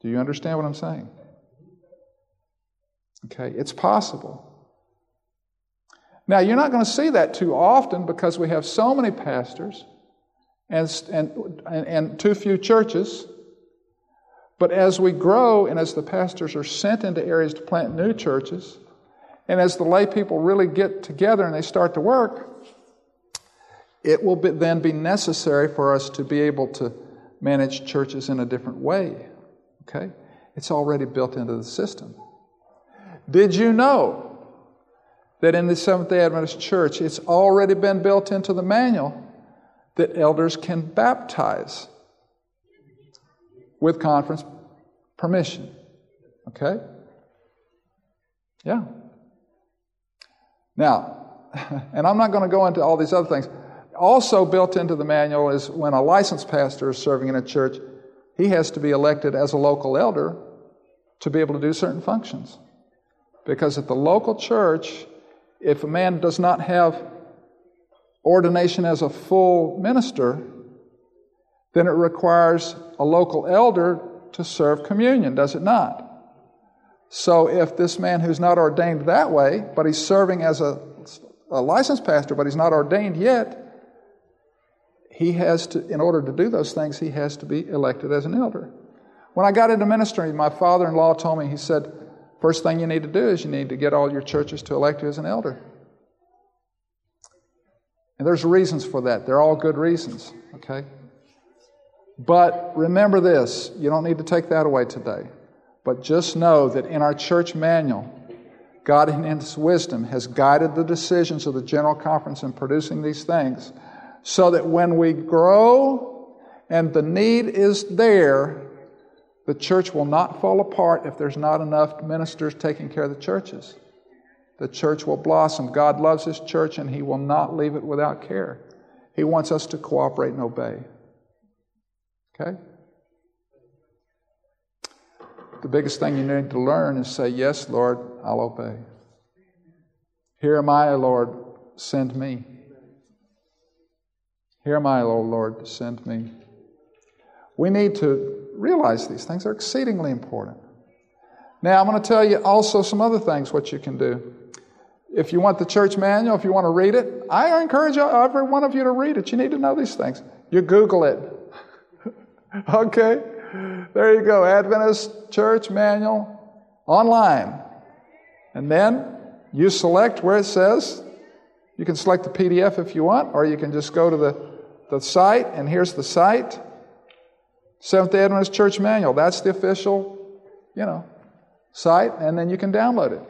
Do you understand what I'm saying? Okay, it's possible. Now, you're not going to see that too often because we have so many pastors and, and, and too few churches. But as we grow and as the pastors are sent into areas to plant new churches, and as the lay people really get together and they start to work, it will be, then be necessary for us to be able to manage churches in a different way. Okay? It's already built into the system. Did you know that in the Seventh day Adventist Church, it's already been built into the manual that elders can baptize? with conference permission. Okay? Yeah. Now, and I'm not going to go into all these other things. Also, built into the manual is when a licensed pastor is serving in a church, he has to be elected as a local elder to be able to do certain functions. Because at the local church, if a man does not have ordination as a full minister, then it requires a local elder to serve communion, does it not? So if this man who's not ordained that way, but he's serving as a, a licensed pastor, but he's not ordained yet, he has to, in order to do those things, he has to be elected as an elder. When I got into ministry, my father in law told me, he said, First thing you need to do is you need to get all your churches to elect you as an elder. And there's reasons for that. They're all good reasons, okay? But remember this you don't need to take that away today. But just know that in our church manual, God, in His wisdom, has guided the decisions of the General Conference in producing these things so that when we grow and the need is there, the church will not fall apart if there's not enough ministers taking care of the churches. The church will blossom. God loves His church and He will not leave it without care. He wants us to cooperate and obey. Okay? The biggest thing you need to learn is say, Yes, Lord, I'll obey. Here am I, Lord, send me. Here am I, O Lord, send me. We need to realize these things are exceedingly important. Now, I'm going to tell you also some other things what you can do. If you want the church manual, if you want to read it, I encourage every one of you to read it. You need to know these things. You Google it. okay? There you go. Adventist Church Manual online. And then you select where it says. You can select the PDF if you want, or you can just go to the, the site, and here's the site Seventh day Adventist Church Manual. That's the official, you know, site, and then you can download it.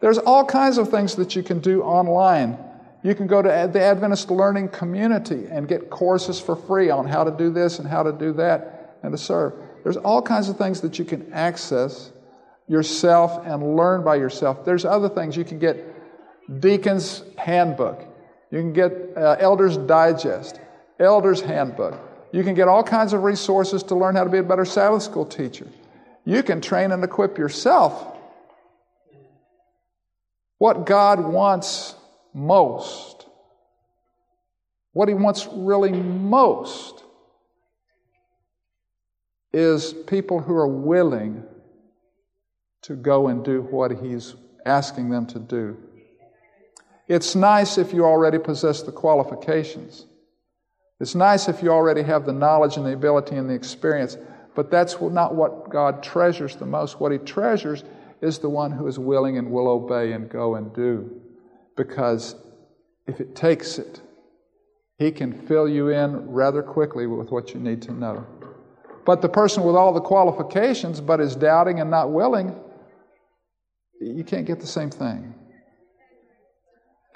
There's all kinds of things that you can do online. You can go to the Adventist Learning Community and get courses for free on how to do this and how to do that and to serve. There's all kinds of things that you can access yourself and learn by yourself. There's other things. You can get Deacon's Handbook. You can get uh, Elder's Digest, Elder's Handbook. You can get all kinds of resources to learn how to be a better Sabbath school teacher. You can train and equip yourself. What God wants most, what He wants really most, is people who are willing to go and do what He's asking them to do. It's nice if you already possess the qualifications. It's nice if you already have the knowledge and the ability and the experience, but that's not what God treasures the most. What He treasures is the one who is willing and will obey and go and do. Because if it takes it, He can fill you in rather quickly with what you need to know. But the person with all the qualifications but is doubting and not willing, you can't get the same thing.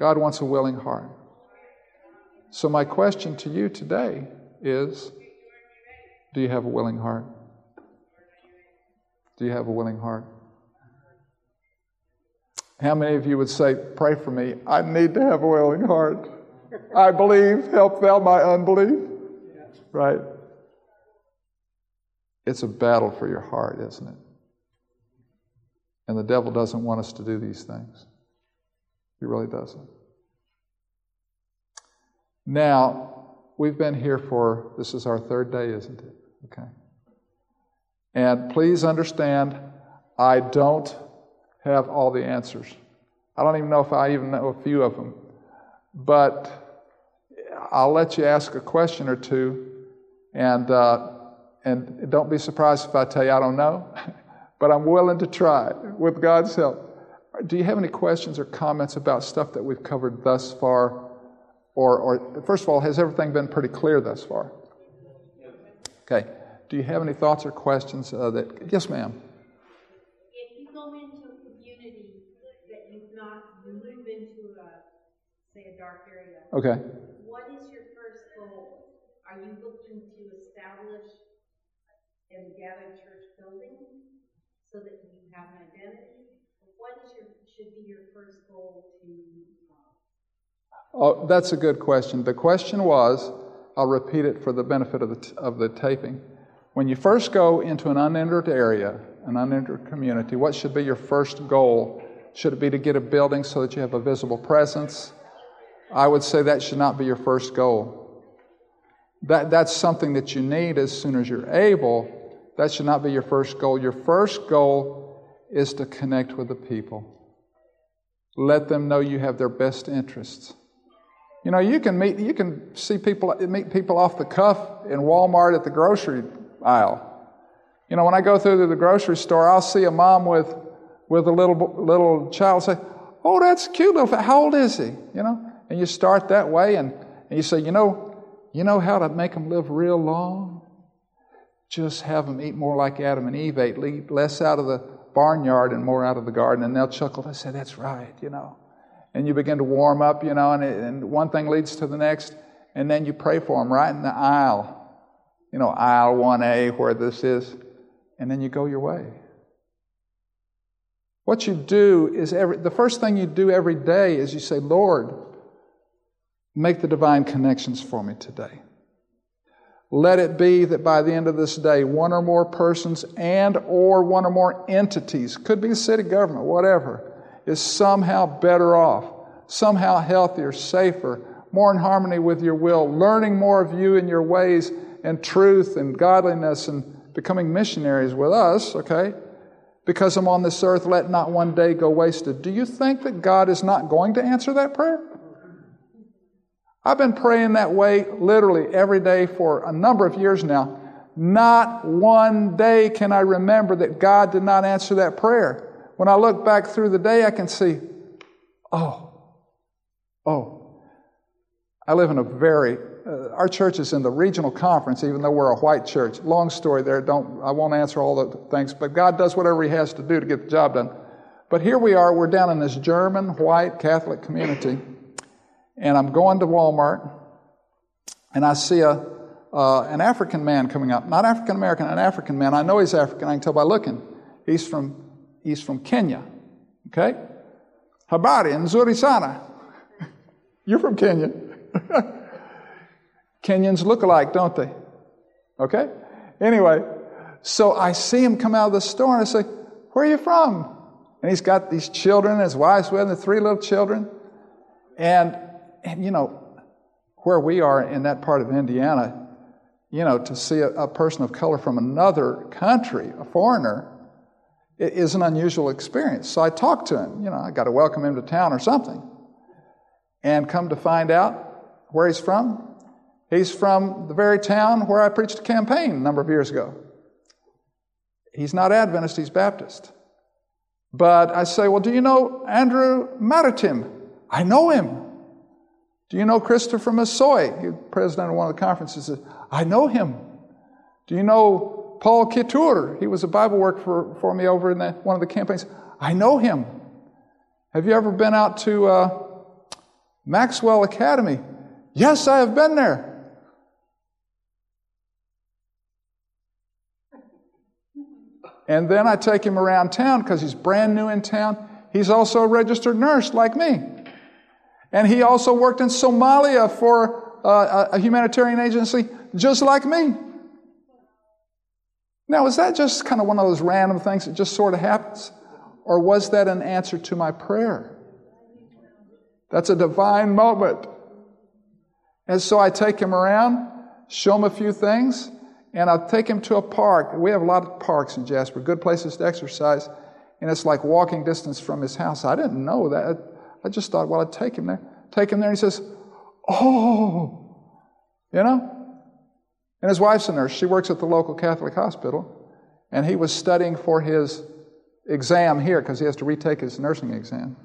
God wants a willing heart. So, my question to you today is Do you have a willing heart? Do you have a willing heart? How many of you would say, Pray for me? I need to have a willing heart. I believe, help thou my unbelief. Right? It's a battle for your heart, isn't it? And the devil doesn't want us to do these things. He really doesn't. Now, we've been here for, this is our third day, isn't it? Okay. And please understand, I don't have all the answers. I don't even know if I even know a few of them. But I'll let you ask a question or two, and, uh, and don't be surprised if I tell you I don't know, but I'm willing to try with God's help. Do you have any questions or comments about stuff that we've covered thus far? Or, or first of all, has everything been pretty clear thus far? Okay. Do you have any thoughts or questions uh, that? Yes, ma'am. If you go into a community that you've not, you move into a, say, a dark area. Okay. What is your first goal? Are you looking to establish and gather church building so that you have an identity? What is your should be your first goal to Oh, that's a good question. The question was I'll repeat it for the benefit of the, of the taping. When you first go into an unentered area, an unentered community, what should be your first goal? Should it be to get a building so that you have a visible presence? I would say that should not be your first goal. That, that's something that you need as soon as you're able. That should not be your first goal. Your first goal is to connect with the people. Let them know you have their best interests. You know, you can meet, you can see people, meet people off the cuff in Walmart at the grocery aisle. You know, when I go through the grocery store, I'll see a mom with, with a little, little child say, Oh, that's cute little, how old is he? You know, and you start that way and, and you say, you know, you know how to make them live real long? Just have them eat more like Adam and Eve ate, less out of the barnyard and more out of the garden. And they'll chuckle. They say, that's right, you know and you begin to warm up, you know, and, it, and one thing leads to the next, and then you pray for them right in the aisle, you know, aisle 1A where this is, and then you go your way. What you do is every, the first thing you do every day is you say, Lord, make the divine connections for me today. Let it be that by the end of this day, one or more persons and or one or more entities, could be the city government, whatever, is somehow better off, somehow healthier, safer, more in harmony with your will, learning more of you and your ways and truth and godliness and becoming missionaries with us, okay? Because I'm on this earth, let not one day go wasted. Do you think that God is not going to answer that prayer? I've been praying that way literally every day for a number of years now. Not one day can I remember that God did not answer that prayer. When I look back through the day, I can see, oh, oh. I live in a very, uh, our church is in the regional conference, even though we're a white church. Long story there, don't, I won't answer all the things, but God does whatever He has to do to get the job done. But here we are, we're down in this German white Catholic community, and I'm going to Walmart, and I see a, uh, an African man coming up. Not African American, an African man. I know he's African, I can tell by looking. He's from He's from Kenya. Okay? Habari nzuri sana. You're from Kenya. Kenyans look alike, don't they? Okay? Anyway, so I see him come out of the store and I say, Where are you from? And he's got these children, his wife's with him, the three little children. And, and you know, where we are in that part of Indiana, you know, to see a, a person of color from another country, a foreigner, is an unusual experience. So I talked to him. You know, I got to welcome him to town or something. And come to find out where he's from, he's from the very town where I preached a campaign a number of years ago. He's not Adventist, he's Baptist. But I say, Well, do you know Andrew Maritim? I know him. Do you know Christopher Massoy? President of one of the conferences. I know him. Do you know Paul Kitur, he was a Bible work for, for me over in the, one of the campaigns. I know him. Have you ever been out to uh, Maxwell Academy? Yes, I have been there. And then I take him around town because he's brand new in town. He's also a registered nurse like me. And he also worked in Somalia for uh, a humanitarian agency just like me. Now, is that just kind of one of those random things that just sort of happens? Or was that an answer to my prayer? That's a divine moment. And so I take him around, show him a few things, and I take him to a park. We have a lot of parks in Jasper, good places to exercise, and it's like walking distance from his house. I didn't know that. I just thought, well, I'd take him there. Take him there, and he says, Oh, you know? And his wife's a nurse. She works at the local Catholic hospital. And he was studying for his exam here because he has to retake his nursing exam.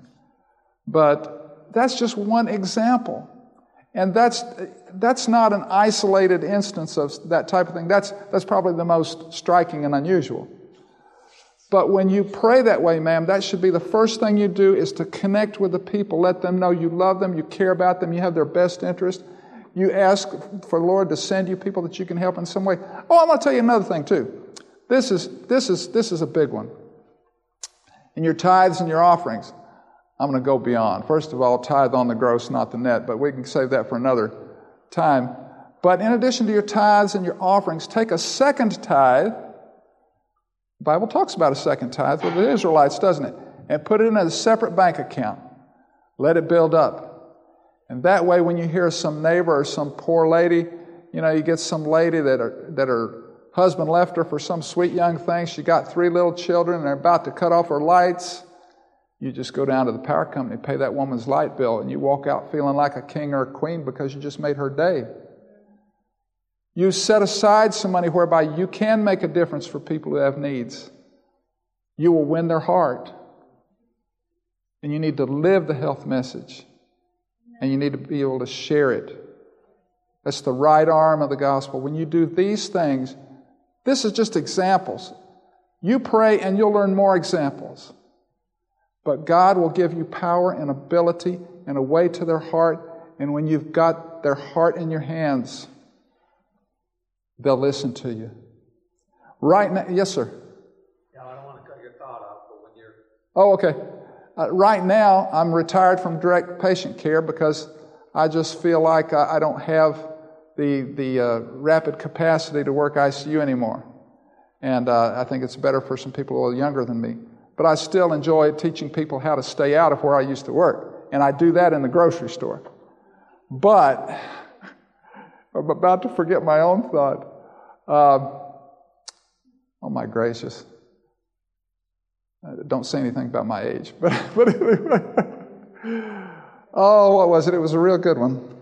But that's just one example. And that's, that's not an isolated instance of that type of thing. That's, that's probably the most striking and unusual. But when you pray that way, ma'am, that should be the first thing you do is to connect with the people. Let them know you love them, you care about them, you have their best interest, you ask for Lord to send you people that you can help in some way. Oh, I'm going to tell you another thing too. This is, this is, this is a big one. In your tithes and your offerings, I'm going to go beyond. First of all, tithe on the gross, not the net, but we can save that for another time. But in addition to your tithes and your offerings, take a second tithe. The Bible talks about a second tithe with the Israelites, doesn't it? And put it in a separate bank account. Let it build up. And that way, when you hear some neighbor or some poor lady, you know, you get some lady that, are, that her husband left her for some sweet young thing. She got three little children and they're about to cut off her lights. You just go down to the power company, pay that woman's light bill, and you walk out feeling like a king or a queen because you just made her day. You set aside some money whereby you can make a difference for people who have needs. You will win their heart. And you need to live the health message. And you need to be able to share it. That's the right arm of the gospel. When you do these things, this is just examples. You pray and you'll learn more examples. But God will give you power and ability and a way to their heart. And when you've got their heart in your hands, they'll listen to you. Right now, yes, sir. Yeah, I don't want to cut your thought off, but when you're. Oh, okay. Uh, right now, I'm retired from direct patient care because I just feel like I, I don't have the, the uh, rapid capacity to work ICU anymore. And uh, I think it's better for some people a little younger than me. But I still enjoy teaching people how to stay out of where I used to work. And I do that in the grocery store. But I'm about to forget my own thought. Uh, oh, my gracious. Don't say anything about my age. But, but anyway. oh, what was it? It was a real good one.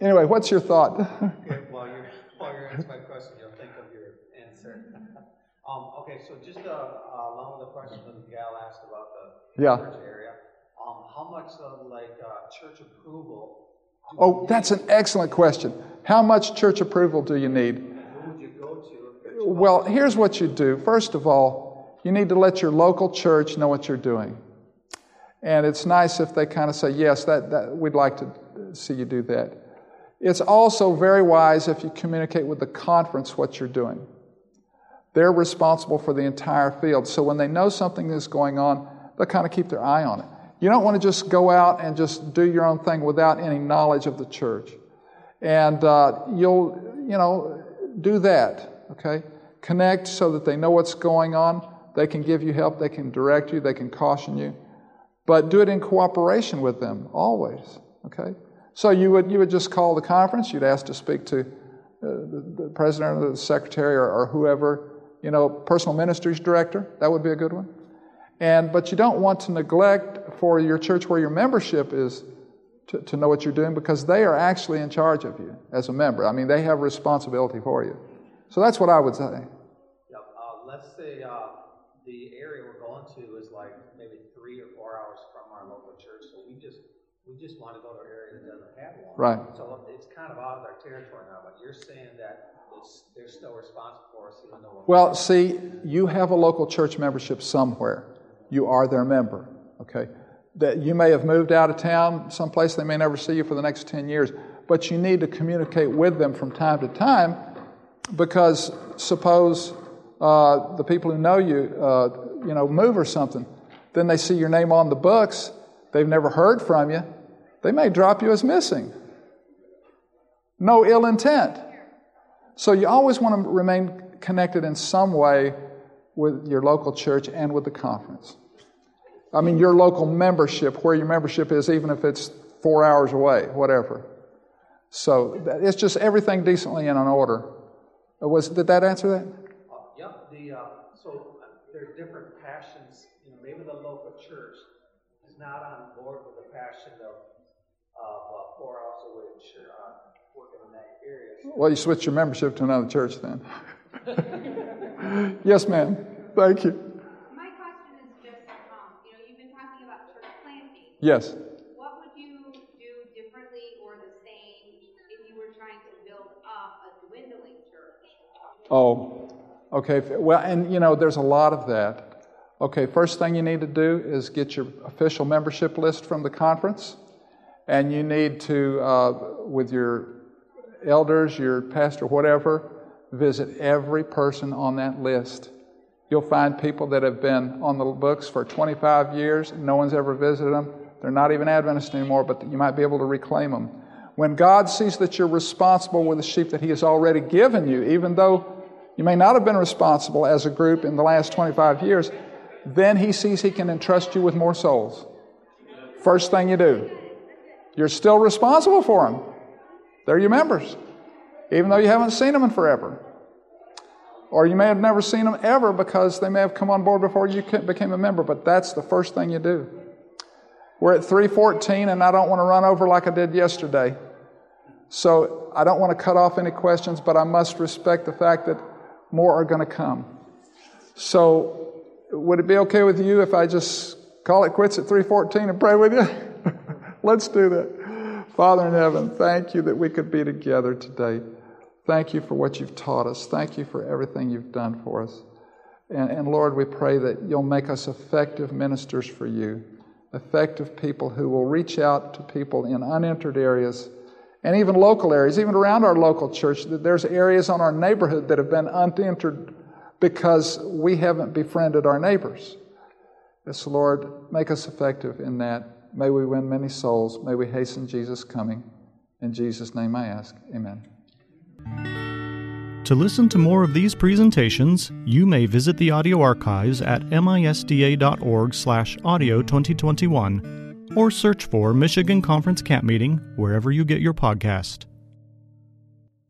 Anyway, what's your thought? Okay, while you're, while you're answering my question, you'll think of your answer. um, okay, so just uh, uh, along with the question that the gal asked about the Yeah. church area, um, how much of like uh, church approval? Oh, that's an excellent question. How much church approval do you need? Well, here's what you do. First of all, you need to let your local church know what you're doing. And it's nice if they kind of say, yes, that, that, we'd like to see you do that. It's also very wise if you communicate with the conference what you're doing. They're responsible for the entire field. So when they know something is going on, they'll kind of keep their eye on it. You don't want to just go out and just do your own thing without any knowledge of the church. And uh, you'll, you know, do that, okay? Connect so that they know what's going on. They can give you help, they can direct you, they can caution you. But do it in cooperation with them, always, okay? So you would, you would just call the conference, you'd ask to speak to uh, the, the president or the secretary or, or whoever, you know, personal ministries director, that would be a good one. And, but you don't want to neglect for your church where your membership is to, to know what you're doing because they are actually in charge of you as a member. I mean, they have responsibility for you. So that's what I would say. Yep. Uh, let's say uh, the area we're going to is like maybe three or four hours from our local church, so we just we just want to go to an area that doesn't have one. Right. So it's kind of out of our territory now, but you're saying that it's, they're still responsible for us, even though. we're- Well, see, you have a local church membership somewhere. You are their member, okay? That you may have moved out of town someplace, they may never see you for the next 10 years, but you need to communicate with them from time to time because suppose uh, the people who know you, uh, you know, move or something, then they see your name on the books, they've never heard from you, they may drop you as missing. No ill intent. So you always want to remain connected in some way with your local church and with the conference. I mean, your local membership, where your membership is, even if it's four hours away, whatever. So that- it's just everything decently in an order. Was did that answer that? Uh, Yep, the, uh, so uh, there's different passions, you know, maybe the local church is not on board with the passion of, uh, four hours away, church, uh, working in that area. So Well, you switch your membership to another church then. yes, ma'am. Thank you. My question is just, um, you know, you've been talking about church planting. Yes. What would you do differently or the same if you were trying to build up a dwindling church? Oh, okay. Well, and you know, there's a lot of that. Okay, first thing you need to do is get your official membership list from the conference, and you need to, uh, with your elders, your pastor, whatever, visit every person on that list. You'll find people that have been on the books for 25 years, no one's ever visited them. They're not even Adventists anymore, but you might be able to reclaim them. When God sees that you're responsible with the sheep that He has already given you, even though you may not have been responsible as a group in the last 25 years, then He sees He can entrust you with more souls. First thing you do, you're still responsible for them. They're your members, even though you haven't seen them in forever. Or you may have never seen them ever because they may have come on board before you became a member, but that's the first thing you do. We're at 314 and I don't want to run over like I did yesterday. So I don't want to cut off any questions, but I must respect the fact that more are going to come. So would it be okay with you if I just call it quits at 314 and pray with you? Let's do that. Father in heaven, thank you that we could be together today. Thank you for what you've taught us. Thank you for everything you've done for us. And, and Lord, we pray that you'll make us effective ministers for you, effective people who will reach out to people in unentered areas and even local areas, even around our local church. There's areas on our neighborhood that have been unentered because we haven't befriended our neighbors. Yes, Lord, make us effective in that. May we win many souls. May we hasten Jesus' coming. In Jesus' name I ask. Amen. To listen to more of these presentations, you may visit the audio archives at misda.org/audio 2021 or search for Michigan Conference Camp Meeting wherever you get your podcast.